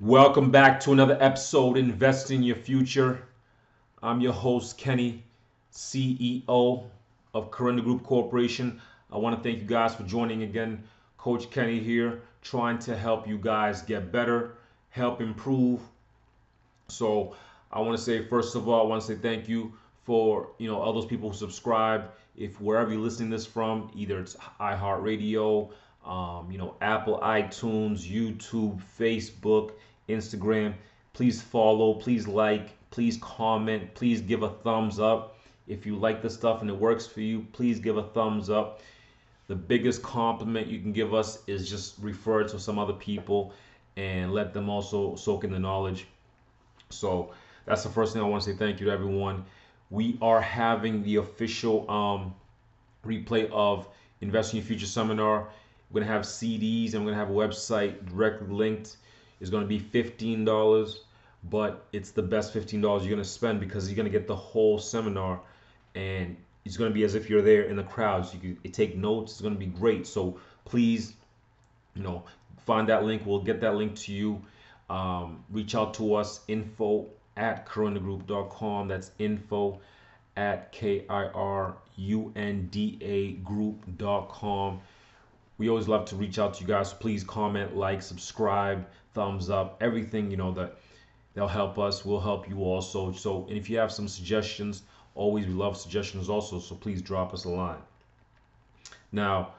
Welcome back to another episode Invest in Your Future. I'm your host, Kenny, CEO of Kirunda Group Corporation. I want to thank you guys for joining again. Coach Kenny here, trying to help you guys get better, help improve. So I want to say, first of all, I want to say thank you for you know all those people who subscribe. If wherever you're listening this from, either it's iHeartRadio, um, you know, Apple, iTunes, YouTube, Facebook, Instagram. Please follow, please like, please comment, please give a thumbs up. If you like the stuff and it works for you, please give a thumbs up. The biggest compliment you can give us is just refer to some other people and let them also soak in the knowledge. So that's the first thing I want to say thank you to everyone. We are having the official um, replay of Investing Your Future seminar. We're gonna have CDs and we're gonna have a website directly linked is going to be $15, but it's the best $15 you're going to spend because you're going to get the whole seminar and it's going to be as if you're there in the crowds. You can take notes. It's going to be great. So please, you know, find that link. We'll get that link to you. Um, reach out to us, info at kirundagroup.com. That's info at K-I-R-U-N-D-A group.com. We always love to reach out to you guys. So please comment, like, subscribe, thumbs up, everything, you know, that they'll help us. We'll help you also. So, and if you have some suggestions, always we love suggestions also. So please drop us a line. Now,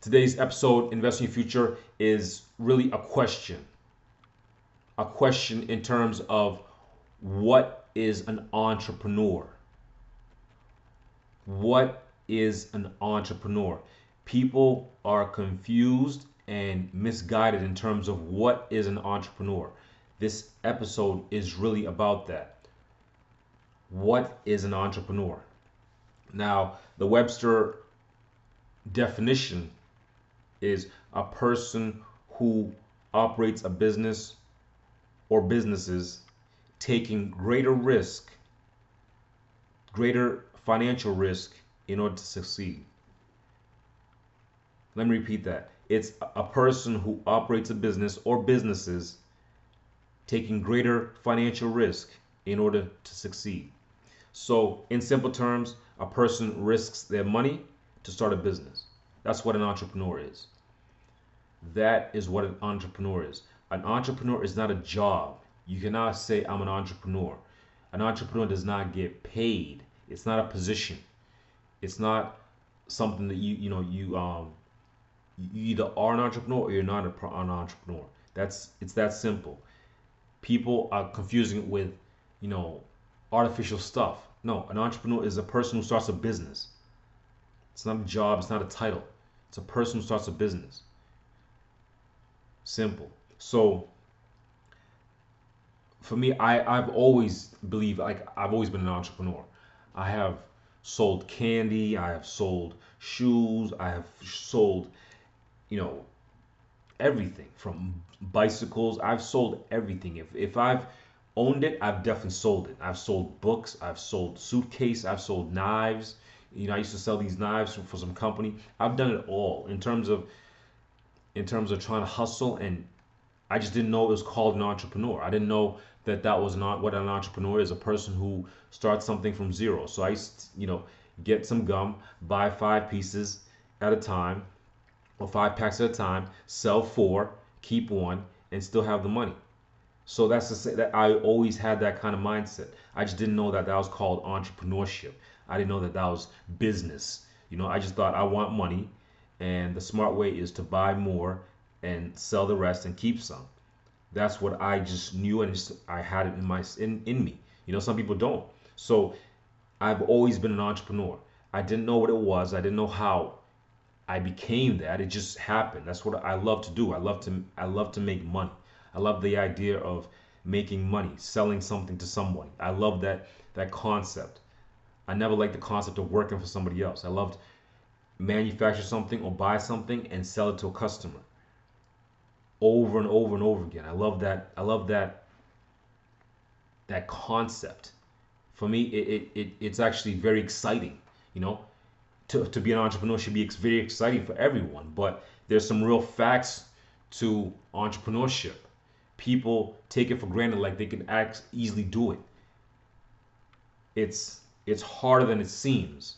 today's episode, Investing Future, is really a question. A question in terms of what is an entrepreneur? What is an entrepreneur? People are confused and misguided in terms of what is an entrepreneur. This episode is really about that. What is an entrepreneur? Now, the Webster definition is a person who operates a business or businesses taking greater risk, greater financial risk in order to succeed. Let me repeat that it's a person who operates a business or businesses taking greater financial risk in order to succeed. So, in simple terms, a person risks their money to start a business. That's what an entrepreneur is. That is what an entrepreneur is. An entrepreneur is not a job. You cannot say, I'm an entrepreneur. An entrepreneur does not get paid. It's not a position. It's not something that you, you know, you, um, you either are an entrepreneur or you're not an entrepreneur. That's it's that simple. People are confusing it with, you know, artificial stuff. No, an entrepreneur is a person who starts a business. It's not a job, it's not a title. It's a person who starts a business. Simple. So for me, I, I've always believed like I've always been an entrepreneur. I have sold candy, I have sold shoes, I have sold you know, everything from bicycles. I've sold everything. If if I've owned it, I've definitely sold it. I've sold books. I've sold suitcase. I've sold knives. You know, I used to sell these knives for, for some company. I've done it all in terms of in terms of trying to hustle and I just didn't know it was called an entrepreneur. I didn't know that that was not what an entrepreneur is, a person who starts something from zero. So I used to, you know, get some gum, buy five pieces at a time, or five packs at a time, sell four, keep one, and still have the money. So that's to say that I always had that kind of mindset. I just didn't know that that was called entrepreneurship. I didn't know that that was business. You know, I just thought I want money, and the smart way is to buy more and sell the rest and keep some. That's what I just knew, and just, I had it in my in, in me. You know, some people don't. So I've always been an entrepreneur. I didn't know what it was. I didn't know how I became that. It just happened. That's what I love to do. I love to I love to make money. I love the idea of making money, selling something to someone. I love that that concept. I never liked the concept of working for somebody else. I loved manufacture something or buy something and sell it to a customer over and over and over again. I love that. I love that that concept. For me, it, it, it it's actually very exciting. You know, to, to be an entrepreneur should be very exciting for everyone, but there's some real facts to entrepreneurship. people take it for granted like they can act easily do it. It's it's harder than it seems.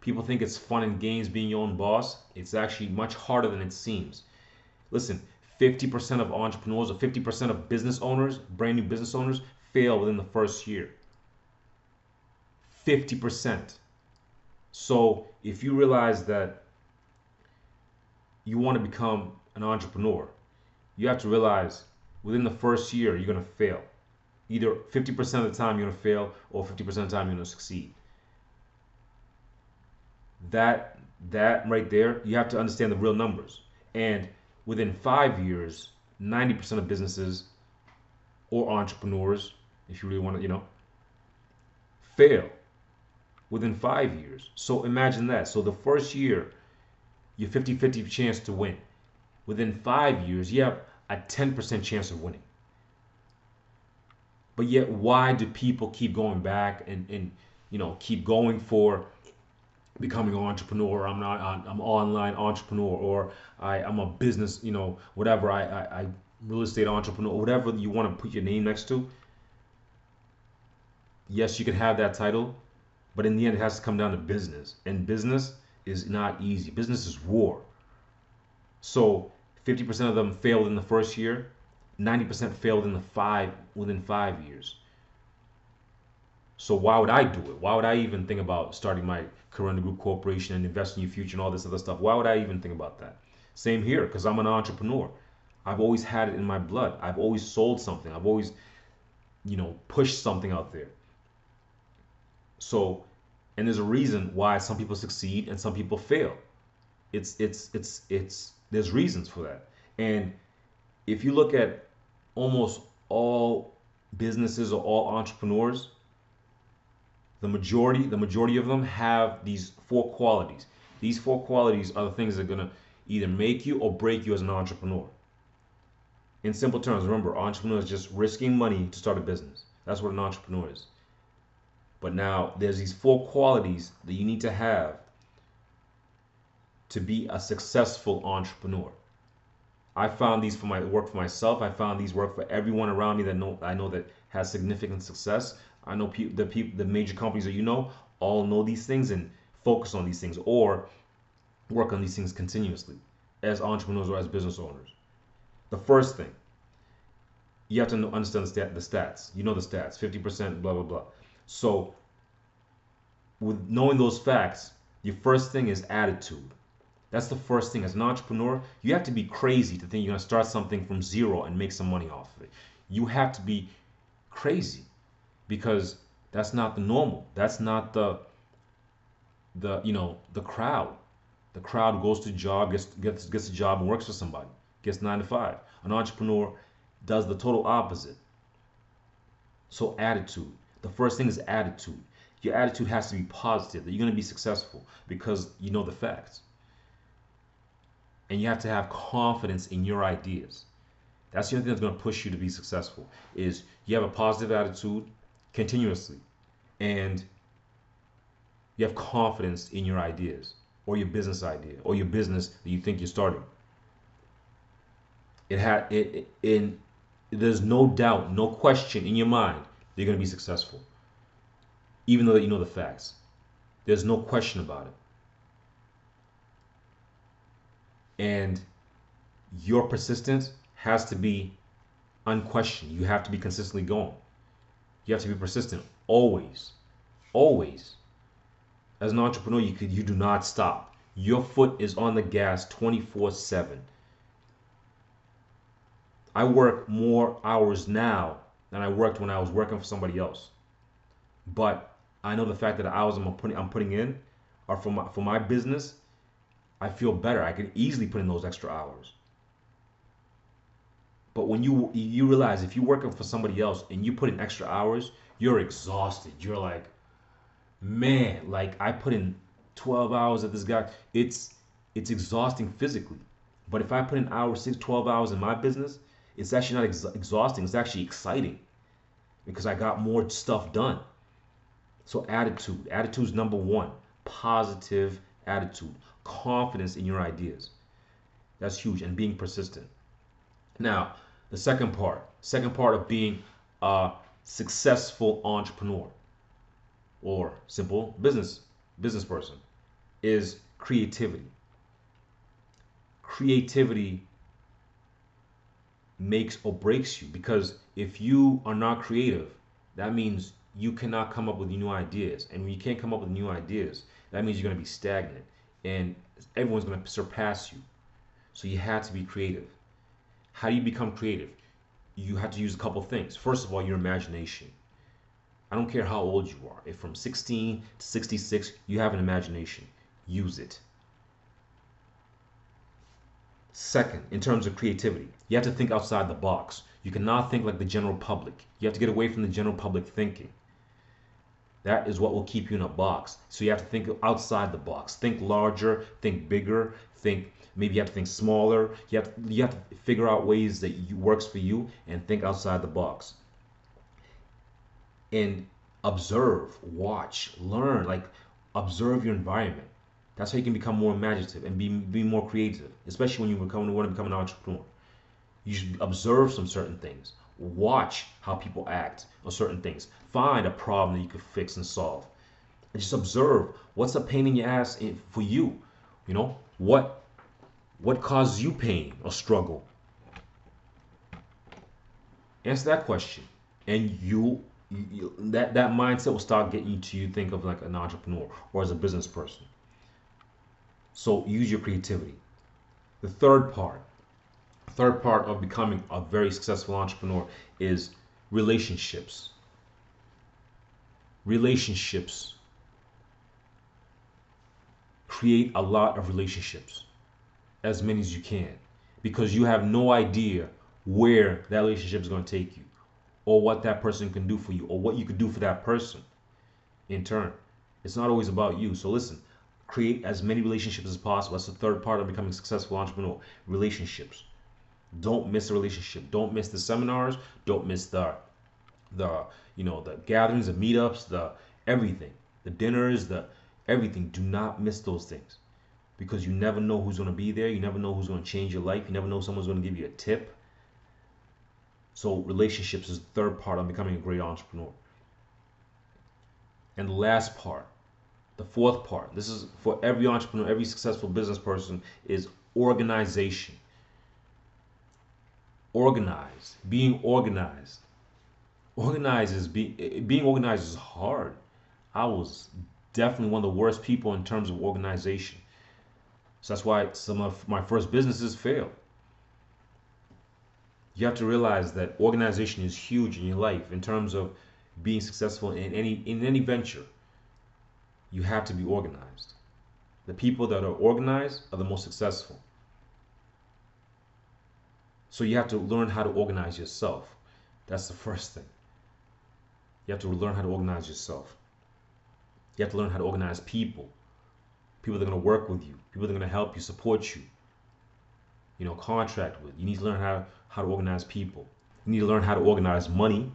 People think it's fun and games being your own boss. It's actually much harder than it seems. Listen, 50% of entrepreneurs or 50% of business owners, brand new business owners, fail within the first year. 50%. So if you realize that you want to become an entrepreneur, you have to realize within the first year you're going to fail. Either 50% of the time you're going to fail or 50% of the time you're going to succeed. That that right there, you have to understand the real numbers. And within 5 years, 90% of businesses or entrepreneurs, if you really want to, you know, fail within 5 years. So imagine that. So the first year, you 50-50 chance to win. Within 5 years, you have a 10% chance of winning. But yet, why do people keep going back and, and you know keep going for becoming an entrepreneur? I'm not. I'm online entrepreneur, or I, I'm a business. You know, whatever. I, I, I real estate entrepreneur, whatever you want to put your name next to. Yes, you can have that title, but in the end, it has to come down to business, and business is not easy. Business is war. So 50% of them failed in the first year, 90% failed in the five within five years. So why would I do it? Why would I even think about starting my Kirunda Group Corporation and investing in your future and all this other stuff? Why would I even think about that? Same here, because I'm an entrepreneur. I've always had it in my blood. I've always sold something. I've always, you know, pushed something out there. So, and there's a reason why some people succeed and some people fail. It's it's it's it's there's reasons for that. And if you look at almost all businesses or all entrepreneurs, the majority, the majority of them have these four qualities. These four qualities are the things that are gonna either make you or break you as an entrepreneur. In simple terms, remember, entrepreneur is just risking money to start a business. That's what an entrepreneur is. But now there's these four qualities that you need to have to be a successful entrepreneur. I found these for my work for myself. I found these work for everyone around me that know I know that has significant success. I know pe- the people, the major companies that you know, all know these things and focus on these things or work on these things continuously as entrepreneurs or as business owners. The first thing, you have to understand the, stat, the stats. You know the stats, 50%, blah, blah, blah. So, with knowing those facts, your first thing is attitude. That's the first thing. As an entrepreneur, you have to be crazy to think you're going to start something from zero and make some money off of it. You have to be crazy because that's not the normal. That's not the the you know the crowd. The crowd goes to job, gets gets gets a job and works for somebody, gets nine to five. An entrepreneur does the total opposite. So attitude. The first thing is attitude. Your attitude has to be positive that you're going to be successful because you know the facts and you have to have confidence in your ideas. That's the only thing that's going to push you to be successful. Is you have a positive attitude continuously, and you have confidence in your ideas or your business idea or your business that you think you're starting. It had it, it in. There's no doubt, no question in your mind you're going to be successful, even though you know the facts. There's no question about it. and your persistence has to be unquestioned. You have to be consistently going. You have to be persistent always, always. As an entrepreneur, you could you do not stop. Your foot is on the gas 24/7. I work more hours now than I worked when I was working for somebody else. But I know the fact that the hours I'm putting I'm putting in are for my for my business I feel better. I can easily put in those extra hours. But when you you realize if you're working for somebody else and you put in extra hours, you're exhausted. You're like, man, like I put in 12 hours at this guy. It's it's exhausting physically. But if I put in hours, six, 12 hours in my business, it's actually not ex- exhausting. It's actually exciting because I got more stuff done. So attitude, attitude is number one. Positive attitude confidence in your ideas. That's huge, and being persistent. Now, the second part, second part of being a successful entrepreneur or simple business business person is creativity. Creativity makes or breaks you because if you are not creative, that means you cannot come up with new ideas. And when you can't come up with new ideas, that means you're going to be stagnant and everyone's going to surpass you. So you have to be creative. How do you become creative? You have to use a couple things. First of all, your imagination. I don't care how old you are. If from 16 to 66 you have an imagination, use it. Second, in terms of creativity, you have to think outside the box. You cannot think like the general public. You have to get away from the general public thinking. That is what will keep you in a box. So you have to think outside the box. Think larger, think bigger, think maybe you have to think smaller. You have to, you have to figure out ways that you, works for you and think outside the box. And observe, watch, learn, like observe your environment. That's how you can become more imaginative and be, be more creative, especially when you become, want to become an entrepreneur. You should observe some certain things. Watch how people act on certain things. Find a problem that you could fix and solve. And just observe what's a pain in your ass for you. You know, what what causes you pain or struggle? Answer that question. And you, you that that mindset will start getting you to you think of like an entrepreneur or as a business person. So use your creativity. The third part, third part of becoming a very successful entrepreneur is relationships. Relationships. Create a lot of relationships, as many as you can, because you have no idea where that relationship is going to take you, or what that person can do for you, or what you could do for that person in turn. It's not always about you. So listen, create as many relationships as possible. That's the third part of becoming successful entrepreneur. Relationships. Don't miss a relationship. Don't miss the seminars. Don't miss the the you know the gatherings, the meetups, the everything, the dinners, the everything. Do not miss those things because you never know who's going to be there. You never know who's going to change your life. You never know someone's going to give you a tip. So relationships is the third part of becoming a great entrepreneur. And the last part, the fourth part, this is for every entrepreneur, every successful business person, is organization. Organize, being organized. Organize is be, eh, being organized is hard. I was definitely one of the worst people in terms of organization. So that's why some of my first businesses failed. You have to realize that organization is huge in your life in terms of being successful in any in any venture you have to be organized. The people that are organized are the most successful. So you have to learn how to organize yourself. That's the first thing. You have to learn how to organize yourself. You have to learn how to organize people. People that are going to work with you. People that are going to help you, support you. You know, contract with. You need to learn how, how to organize people. You need to learn how to organize money.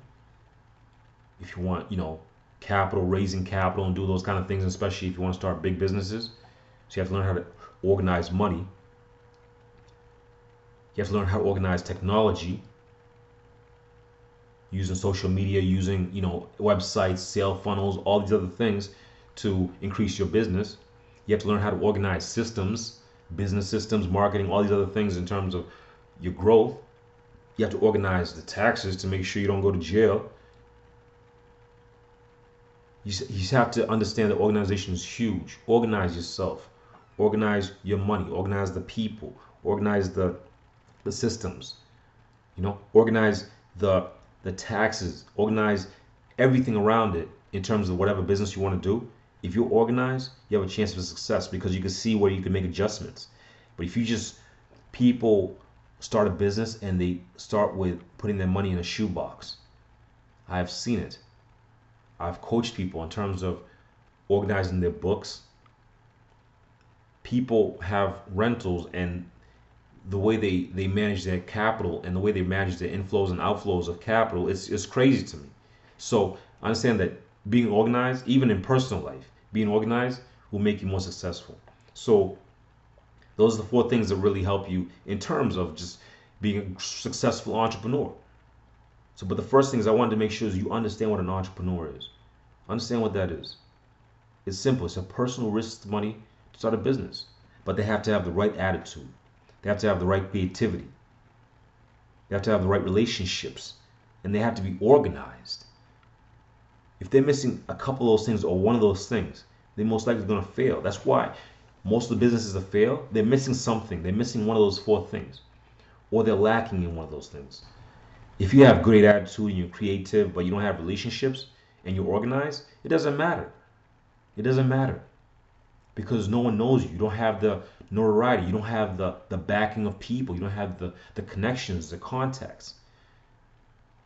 If you want, you know, capital, raising capital, and do those kind of things, especially if you want to start big businesses. So you have to learn how to organize money. You have to learn how to organize technology using social media, using you know websites, sale funnels, all these other things to increase your business. You have to learn how to organize systems, business systems, marketing, all these other things in terms of your growth. You have to organize the taxes to make sure you don't go to jail you, you have to understand that organization is huge. Organize yourself. Organize your money. Organize the people. Organize the the systems. You know, organize the the taxes. Organize everything around it in terms of whatever business you want to do. If you're organized, you have a chance of success because you can see where you can make adjustments. But if you just people start a business and they start with putting their money in a shoebox, I have seen it. I've coached people in terms of organizing their books. People have rentals and the way they, they manage their capital and the way they manage their inflows and outflows of capital is, is crazy to me. So understand that being organized, even in personal life, being organized will make you more successful. So those are the four things that really help you in terms of just being a successful entrepreneur. So, but the first things I wanted to make sure is you understand what an entrepreneur is. Understand what that is. It's simple. It's a personal risk money to start a business, but they have to have the right attitude. They have to have the right creativity. They have to have the right relationships, and they have to be organized. If they're missing a couple of those things or one of those things, they're most likely going to fail. That's why most of the businesses that fail, they're missing something. They're missing one of those four things, or they're lacking in one of those things. If you have great attitude and you're creative, but you don't have relationships and you're organized, it doesn't matter. It doesn't matter because no one knows you. You don't have the notoriety. You don't have the, the backing of people. You don't have the, the connections, the contacts.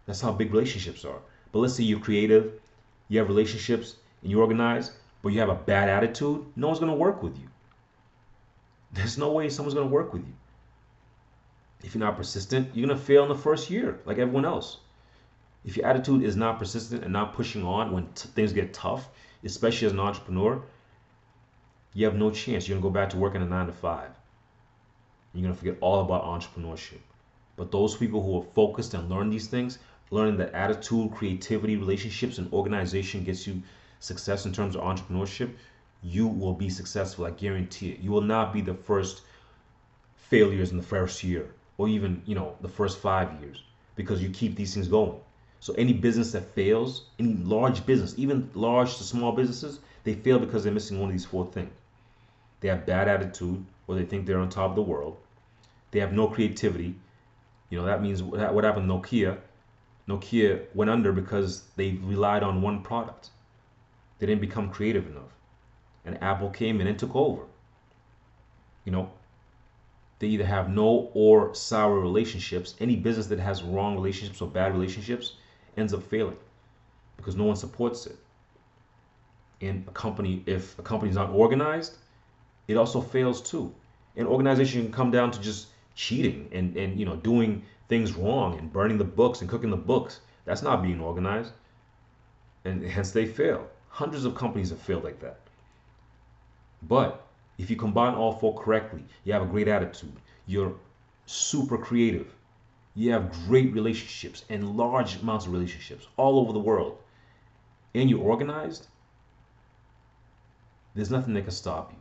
That's how big relationships are. But let's say you're creative, you have relationships, and you're organized, but you have a bad attitude, no one's going to work with you. There's no way someone's going to work with you. If you're not persistent, you're going to fail in the first year, like everyone else. If your attitude is not persistent and not pushing on when things get tough, especially as an entrepreneur, you have no chance. You're going to go back to working a nine to five. You're going to forget all about entrepreneurship. But those people who are focused and learn these things, learning that attitude, creativity, relationships, and organization gets you success in terms of entrepreneurship, you will be successful. I guarantee it. You will not be the first failures in the first year or even, you know, the first five years because you keep these things going. So any business that fails, any large business, even large to small businesses, they fail because they're missing one of these four things. They have bad attitude or they think they're on top of the world. They have no creativity. You know, that means what happened to Nokia? Nokia went under because they relied on one product. They didn't become creative enough. And Apple came in and took over. You know, they either have no or sour relationships. Any business that has wrong relationships or bad relationships ends up failing because no one supports it. And a company, if a company is not organized, it also fails too. An organization can come down to just cheating and, and you know doing things wrong and burning the books and cooking the books. That's not being organized. And hence they fail. Hundreds of companies have failed like that. But if you combine all four correctly, you have a great attitude, you're super creative, you have great relationships and large amounts of relationships all over the world, and you're organized, there's nothing that can stop you.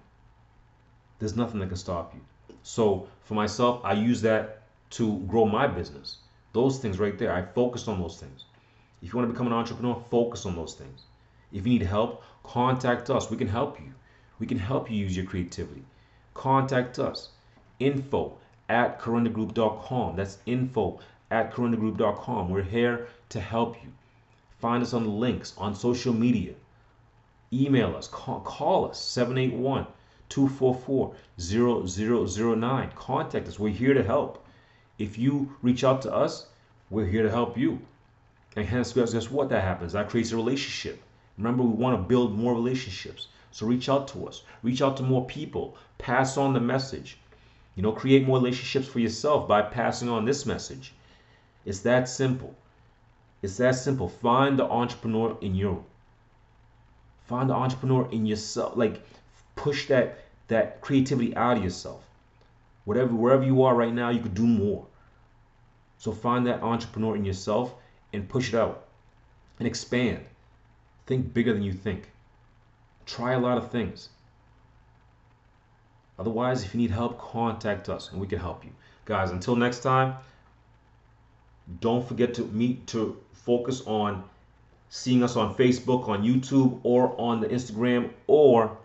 There's nothing that can stop you. So for myself, I use that to grow my business. Those things right there, I focused on those things. If you want to become an entrepreneur, focus on those things. If you need help, contact us. We can help you. We can help you use your creativity. Contact us. Info at kirundagroup.com. That's info at kirundagroup.com. We're here to help you. Find us on the links on social media. Email us. Call, call us 781 244 0009. Contact us. We're here to help. If you reach out to us, we're here to help you. And hence, guess what that happens? That creates a relationship. Remember, we want to build more relationships. So reach out to us. Reach out to more people. Pass on the message. You know, create more relationships for yourself by passing on this message. It's that simple. It's that simple. Find the entrepreneur in you. Find the entrepreneur in yourself. Like push that that creativity out of yourself. Whatever wherever you are right now, you could do more. So find that entrepreneur in yourself and push it out and expand. Think bigger than you think. Try a lot of things. Otherwise, if you need help, contact us and we can help you. Guys, until next time, don't forget to meet to focus on seeing us on Facebook, on YouTube, or on the Instagram, or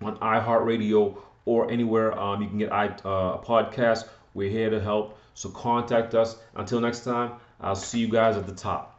on iHeartRadio, or anywhere um, you can get uh, a podcast. We're here to help. So contact us. Until next time, I'll see you guys at the top.